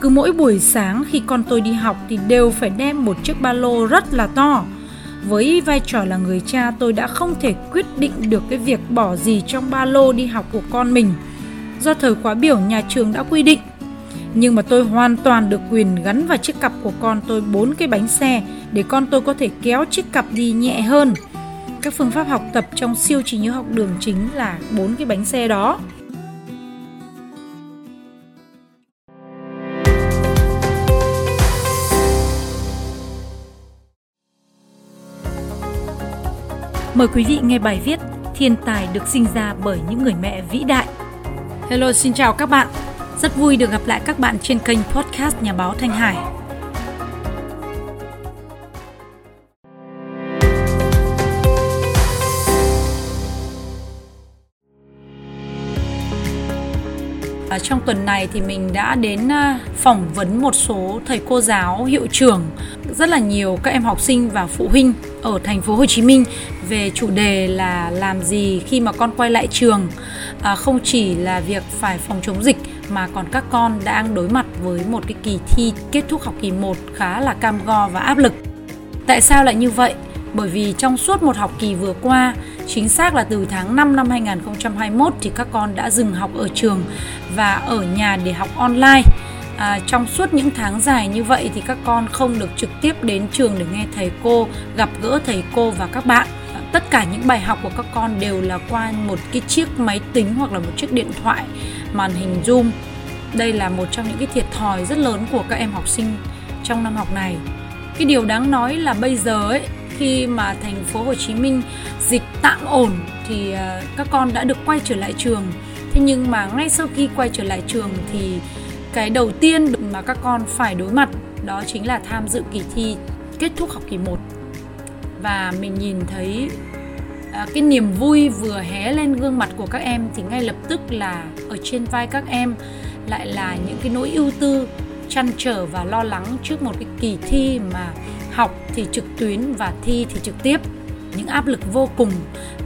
Cứ mỗi buổi sáng khi con tôi đi học thì đều phải đem một chiếc ba lô rất là to. Với vai trò là người cha, tôi đã không thể quyết định được cái việc bỏ gì trong ba lô đi học của con mình, do thời khóa biểu nhà trường đã quy định. Nhưng mà tôi hoàn toàn được quyền gắn vào chiếc cặp của con tôi bốn cái bánh xe để con tôi có thể kéo chiếc cặp đi nhẹ hơn. Các phương pháp học tập trong siêu trí nhớ học đường chính là bốn cái bánh xe đó. Mời quý vị nghe bài viết Thiên tài được sinh ra bởi những người mẹ vĩ đại. Hello, xin chào các bạn. Rất vui được gặp lại các bạn trên kênh podcast Nhà báo Thanh Hải. Ở trong tuần này thì mình đã đến à, phỏng vấn một số thầy cô giáo, hiệu trưởng, rất là nhiều các em học sinh và phụ huynh ở thành phố Hồ Chí Minh về chủ đề là làm gì khi mà con quay lại trường. À, không chỉ là việc phải phòng chống dịch mà còn các con đang đối mặt với một cái kỳ thi kết thúc học kỳ 1 khá là cam go và áp lực. Tại sao lại như vậy? Bởi vì trong suốt một học kỳ vừa qua, chính xác là từ tháng 5 năm 2021 thì các con đã dừng học ở trường và ở nhà để học online. À, trong suốt những tháng dài như vậy thì các con không được trực tiếp đến trường để nghe thầy cô, gặp gỡ thầy cô và các bạn. Tất cả những bài học của các con đều là qua một cái chiếc máy tính hoặc là một chiếc điện thoại màn hình Zoom. Đây là một trong những cái thiệt thòi rất lớn của các em học sinh trong năm học này. Cái điều đáng nói là bây giờ ấy khi mà thành phố Hồ Chí Minh dịch tạm ổn thì à, các con đã được quay trở lại trường. Thế nhưng mà ngay sau khi quay trở lại trường thì cái đầu tiên mà các con phải đối mặt đó chính là tham dự kỳ thi kết thúc học kỳ 1. Và mình nhìn thấy à, cái niềm vui vừa hé lên gương mặt của các em thì ngay lập tức là ở trên vai các em lại là những cái nỗi ưu tư chăn trở và lo lắng trước một cái kỳ thi mà học thì trực tuyến và thi thì trực tiếp. Những áp lực vô cùng.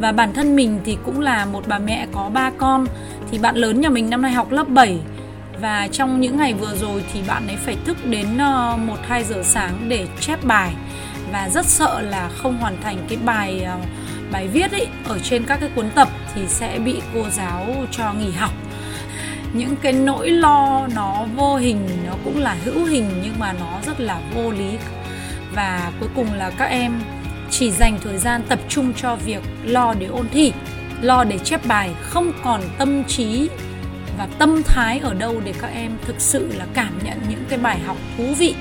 Và bản thân mình thì cũng là một bà mẹ có ba con. Thì bạn lớn nhà mình năm nay học lớp 7 và trong những ngày vừa rồi thì bạn ấy phải thức đến 1 ờ, 2 giờ sáng để chép bài. Và rất sợ là không hoàn thành cái bài ờ, bài viết ấy ở trên các cái cuốn tập thì sẽ bị cô giáo cho nghỉ học. Những cái nỗi lo nó vô hình nó cũng là hữu hình nhưng mà nó rất là vô lý. Và cuối cùng là các em chỉ dành thời gian tập trung cho việc lo để ôn thi lo để chép bài không còn tâm trí và tâm thái ở đâu để các em thực sự là cảm nhận những cái bài học thú vị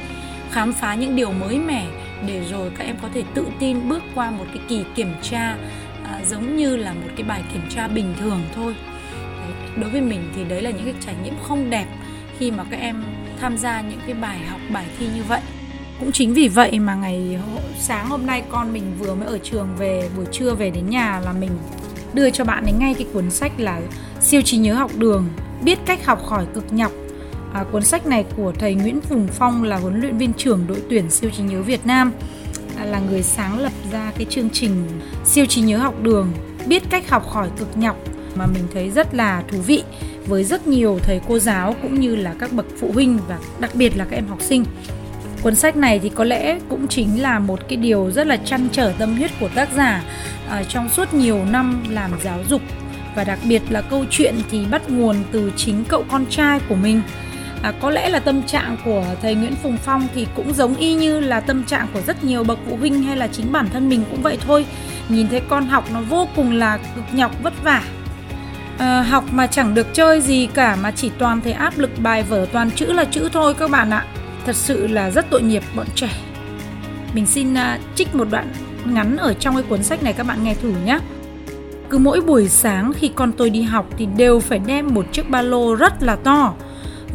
khám phá những điều mới mẻ để rồi các em có thể tự tin bước qua một cái kỳ kiểm tra à, giống như là một cái bài kiểm tra bình thường thôi. Đấy, đối với mình thì đấy là những cái trải nghiệm không đẹp khi mà các em tham gia những cái bài học bài thi như vậy. Cũng chính vì vậy mà ngày sáng hôm nay con mình vừa mới ở trường về buổi trưa về đến nhà là mình đưa cho bạn ấy ngay cái cuốn sách là siêu trí nhớ học đường biết cách học khỏi cực nhọc. À, cuốn sách này của thầy Nguyễn Phùng Phong là huấn luyện viên trưởng đội tuyển siêu trí nhớ Việt Nam. À, là người sáng lập ra cái chương trình siêu trí nhớ học đường biết cách học khỏi cực nhọc mà mình thấy rất là thú vị với rất nhiều thầy cô giáo cũng như là các bậc phụ huynh và đặc biệt là các em học sinh cuốn sách này thì có lẽ cũng chính là một cái điều rất là chăn trở tâm huyết của tác giả à, trong suốt nhiều năm làm giáo dục. Và đặc biệt là câu chuyện thì bắt nguồn từ chính cậu con trai của mình. À, có lẽ là tâm trạng của thầy Nguyễn Phùng Phong thì cũng giống y như là tâm trạng của rất nhiều bậc phụ huynh hay là chính bản thân mình cũng vậy thôi. Nhìn thấy con học nó vô cùng là cực nhọc vất vả. À, học mà chẳng được chơi gì cả mà chỉ toàn thấy áp lực bài vở toàn chữ là chữ thôi các bạn ạ thật sự là rất tội nghiệp bọn trẻ. Mình xin uh, trích một đoạn ngắn ở trong cái cuốn sách này các bạn nghe thử nhé cứ mỗi buổi sáng khi con tôi đi học thì đều phải đem một chiếc ba lô rất là to.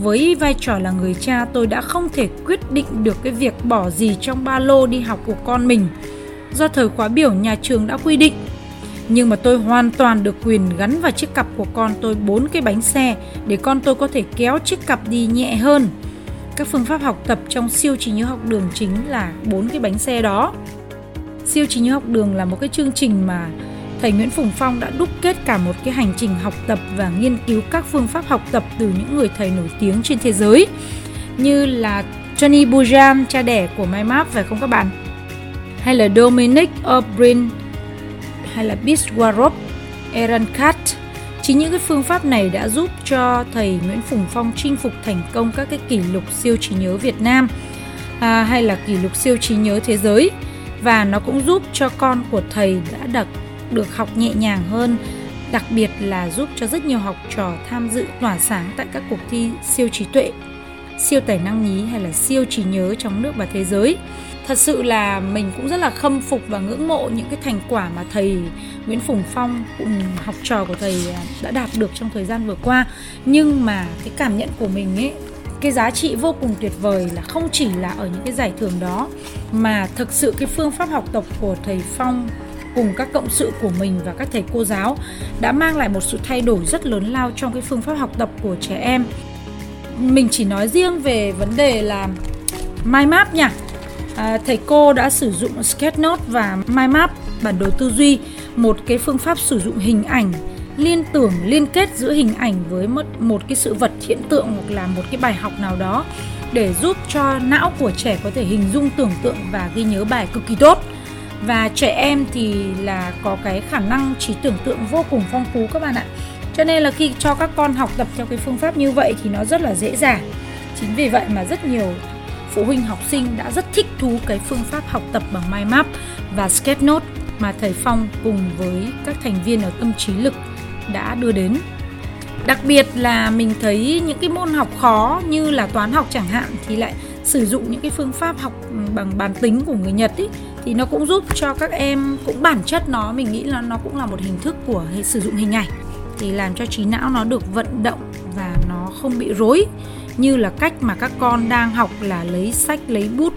Với vai trò là người cha tôi đã không thể quyết định được cái việc bỏ gì trong ba lô đi học của con mình. Do thời khóa biểu nhà trường đã quy định. Nhưng mà tôi hoàn toàn được quyền gắn vào chiếc cặp của con tôi bốn cái bánh xe để con tôi có thể kéo chiếc cặp đi nhẹ hơn các phương pháp học tập trong siêu trí nhớ học đường chính là bốn cái bánh xe đó siêu trí nhớ học đường là một cái chương trình mà thầy Nguyễn Phùng Phong đã đúc kết cả một cái hành trình học tập và nghiên cứu các phương pháp học tập từ những người thầy nổi tiếng trên thế giới như là Johnny Bujam, cha đẻ của MyMap phải không các bạn? Hay là Dominic O'Brien hay là Biswarop, Aaron Kat. Chính những cái phương pháp này đã giúp cho thầy Nguyễn Phùng Phong chinh phục thành công các cái kỷ lục siêu trí nhớ Việt Nam à, hay là kỷ lục siêu trí nhớ thế giới. Và nó cũng giúp cho con của thầy đã được được học nhẹ nhàng hơn đặc biệt là giúp cho rất nhiều học trò tham dự tỏa sáng tại các cuộc thi siêu trí tuệ siêu tài năng nhí hay là siêu trí nhớ trong nước và thế giới thật sự là mình cũng rất là khâm phục và ngưỡng mộ những cái thành quả mà thầy Nguyễn Phùng Phong cùng học trò của thầy à, đã đạt được trong thời gian vừa qua nhưng mà cái cảm nhận của mình ấy, cái giá trị vô cùng tuyệt vời là không chỉ là ở những cái giải thưởng đó, mà thực sự cái phương pháp học tập của thầy Phong cùng các cộng sự của mình và các thầy cô giáo đã mang lại một sự thay đổi rất lớn lao trong cái phương pháp học tập của trẻ em. Mình chỉ nói riêng về vấn đề là mind map nha. À, thầy cô đã sử dụng Sketchnote và mind map bản đồ tư duy, một cái phương pháp sử dụng hình ảnh liên tưởng liên kết giữa hình ảnh với một một cái sự vật hiện tượng hoặc là một cái bài học nào đó để giúp cho não của trẻ có thể hình dung tưởng tượng và ghi nhớ bài cực kỳ tốt. Và trẻ em thì là có cái khả năng trí tưởng tượng vô cùng phong phú các bạn ạ. Cho nên là khi cho các con học tập theo cái phương pháp như vậy thì nó rất là dễ dàng. Chính vì vậy mà rất nhiều phụ huynh học sinh đã rất thích thú cái phương pháp học tập bằng mind map và sketchnote mà thầy Phong cùng với các thành viên ở tâm trí lực đã đưa đến. Đặc biệt là mình thấy những cái môn học khó như là toán học chẳng hạn thì lại sử dụng những cái phương pháp học ừ, bằng bàn tính của người Nhật ý, thì nó cũng giúp cho các em cũng bản chất nó mình nghĩ là nó cũng là một hình thức của sử dụng hình ảnh. Thì làm cho trí não nó được vận động và nó không bị rối như là cách mà các con đang học là lấy sách lấy bút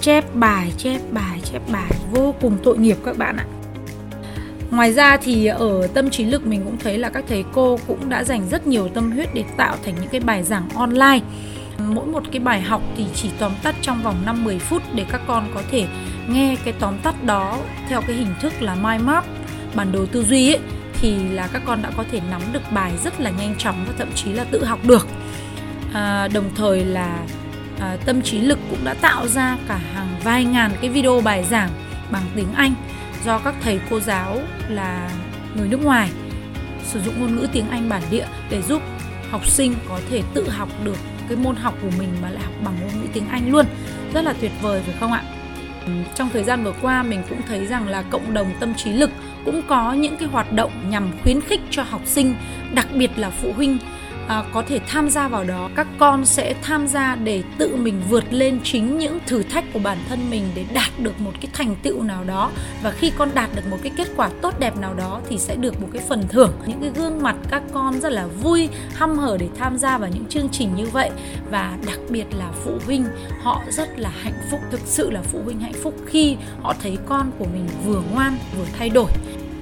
chép bài chép bài chép bài vô cùng tội nghiệp các bạn ạ Ngoài ra thì ở tâm trí lực mình cũng thấy là các thầy cô cũng đã dành rất nhiều tâm huyết để tạo thành những cái bài giảng online. Mỗi một cái bài học thì chỉ tóm tắt trong vòng 5-10 phút để các con có thể nghe cái tóm tắt đó theo cái hình thức là mind map, bản đồ tư duy ấy thì là các con đã có thể nắm được bài rất là nhanh chóng và thậm chí là tự học được. À, đồng thời là à, tâm trí lực cũng đã tạo ra cả hàng vài ngàn cái video bài giảng bằng tiếng Anh do các thầy cô giáo là người nước ngoài sử dụng ngôn ngữ tiếng Anh bản địa để giúp học sinh có thể tự học được cái môn học của mình mà lại học bằng ngôn ngữ tiếng Anh luôn. Rất là tuyệt vời phải không ạ? Trong thời gian vừa qua mình cũng thấy rằng là cộng đồng tâm trí lực cũng có những cái hoạt động nhằm khuyến khích cho học sinh đặc biệt là phụ huynh à, có thể tham gia vào đó các con sẽ tham gia để tự mình vượt lên chính những thử thách của bản thân mình để đạt được một cái thành tựu nào đó. Và khi con đạt được một cái kết quả tốt đẹp nào đó thì sẽ được một cái phần thưởng. Những cái gương mặt các con rất là vui hăm hở để tham gia vào những chương trình như vậy. Và đặc biệt là phụ huynh họ rất là hạnh phúc thực sự là phụ huynh hạnh phúc khi họ thấy con của mình vừa ngoan vừa thay đổi.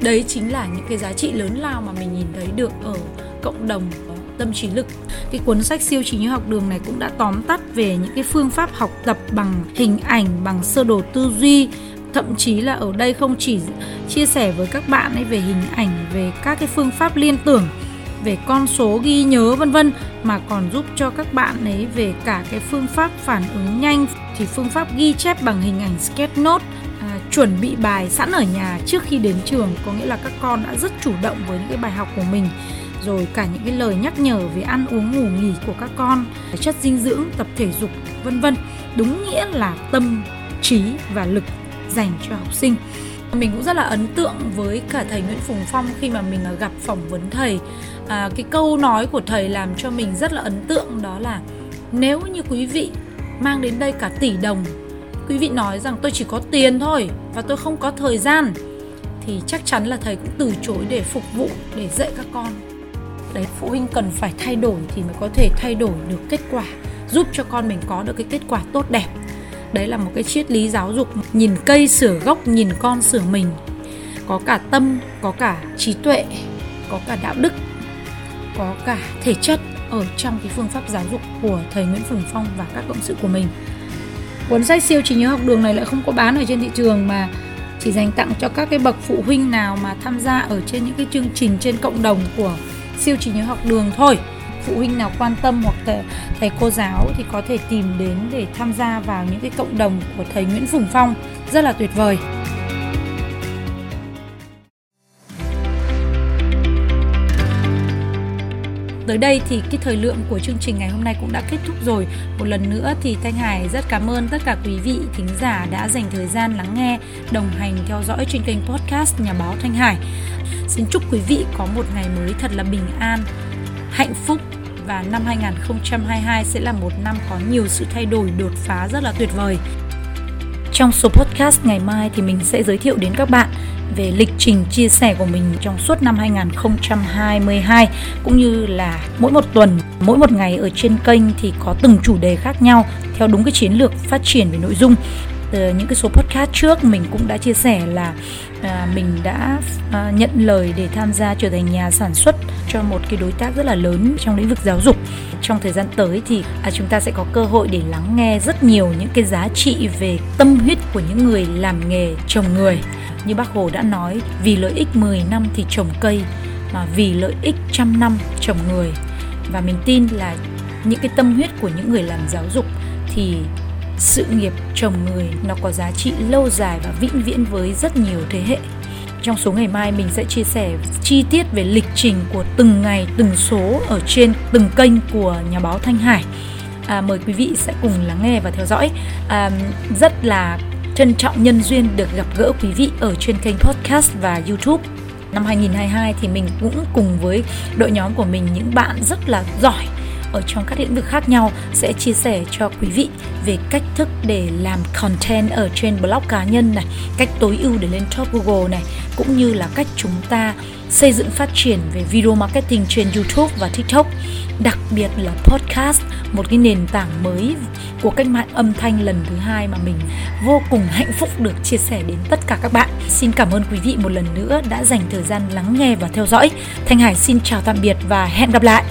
Đấy chính là những cái giá trị lớn lao mà mình nhìn thấy được ở cộng đồng tâm trí lực. Cái cuốn sách siêu trí nhớ học đường này cũng đã tóm tắt về những cái phương pháp học tập bằng hình ảnh, bằng sơ đồ tư duy, thậm chí là ở đây không chỉ chia sẻ với các bạn ấy về hình ảnh, về các cái phương pháp liên tưởng, về con số ghi nhớ vân vân mà còn giúp cho các bạn ấy về cả cái phương pháp phản ứng nhanh thì phương pháp ghi chép bằng hình ảnh sketchnote à, chuẩn bị bài sẵn ở nhà trước khi đến trường. Có nghĩa là các con đã rất chủ động với những cái bài học của mình rồi cả những cái lời nhắc nhở về ăn uống ngủ nghỉ của các con chất dinh dưỡng tập thể dục vân vân. Đúng nghĩa là tâm trí và lực dành cho học sinh. Mình cũng rất là ấn tượng với cả thầy Nguyễn Phùng Phong khi mà mình à, gặp phỏng vấn thầy. À, cái câu nói của thầy làm cho mình rất là ấn tượng đó là nếu như quý vị mang đến đây cả tỷ đồng quý vị nói rằng tôi chỉ có tiền thôi và tôi không có thời gian thì chắc chắn là thầy cũng từ chối để phục vụ để dạy các con đấy, phụ huynh cần phải thay đổi thì mới có thể thay đổi được kết quả, giúp cho con mình có được cái kết quả tốt đẹp. Đấy là một cái triết lý giáo dục, nhìn cây sửa gốc, nhìn con sửa mình. Có cả tâm, có cả trí tuệ, có cả đạo đức, có cả thể chất ở trong cái phương pháp giáo dục của thầy Nguyễn Phùng Phong và các cộng sự của mình. Cuốn sách siêu trí nhớ học đường này lại không có bán ở trên thị trường mà chỉ dành tặng cho các cái bậc phụ huynh nào mà tham gia ở trên những cái chương trình trên cộng đồng của siêu trí nhớ học đường thôi phụ huynh nào quan tâm hoặc thầy, thầy cô giáo thì có thể tìm đến để tham gia vào những cái cộng đồng của thầy Nguyễn Phùng Phong rất là tuyệt vời. Tới đây thì cái thời lượng của chương trình ngày hôm nay cũng đã kết thúc rồi. Một lần nữa thì Thanh Hải rất cảm ơn tất cả quý vị thính giả đã dành thời gian lắng nghe, đồng hành theo dõi trên kênh podcast Nhà báo Thanh Hải. Xin chúc quý vị có một ngày mới thật là bình an, hạnh phúc và năm 2022 sẽ là một năm có nhiều sự thay đổi đột phá rất là tuyệt vời. Trong số podcast ngày mai thì mình sẽ giới thiệu đến các bạn về lịch trình chia sẻ của mình trong suốt năm 2022 cũng như là mỗi một tuần, mỗi một ngày ở trên kênh thì có từng chủ đề khác nhau theo đúng cái chiến lược phát triển về nội dung. Từ những cái số podcast trước mình cũng đã chia sẻ là à, mình đã à, nhận lời để tham gia trở thành nhà sản xuất cho một cái đối tác rất là lớn trong lĩnh vực giáo dục. Trong thời gian tới thì à, chúng ta sẽ có cơ hội để lắng nghe rất nhiều những cái giá trị về tâm huyết của những người làm nghề trồng người như bác Hồ đã nói vì lợi ích 10 năm thì trồng cây mà vì lợi ích trăm năm trồng người. Và mình tin là những cái tâm huyết của những người làm giáo dục thì sự nghiệp trồng người nó có giá trị lâu dài và vĩnh viễn với rất nhiều thế hệ. Trong số ngày mai mình sẽ chia sẻ chi tiết về lịch trình của từng ngày từng số ở trên từng kênh của nhà báo thanh hải. À, mời quý vị sẽ cùng lắng nghe và theo dõi. À, rất là trân trọng nhân duyên được gặp gỡ quý vị ở trên kênh podcast và youtube. Năm 2022 thì mình cũng cùng với đội nhóm của mình những bạn rất là giỏi ở trong các lĩnh vực khác nhau sẽ chia sẻ cho quý vị về cách thức để làm content ở trên blog cá nhân này, cách tối ưu để lên top Google này, cũng như là cách chúng ta xây dựng phát triển về video marketing trên YouTube và TikTok, đặc biệt là podcast, một cái nền tảng mới của cách mạng âm thanh lần thứ hai mà mình vô cùng hạnh phúc được chia sẻ đến tất cả các bạn. Xin cảm ơn quý vị một lần nữa đã dành thời gian lắng nghe và theo dõi. Thanh Hải xin chào tạm biệt và hẹn gặp lại.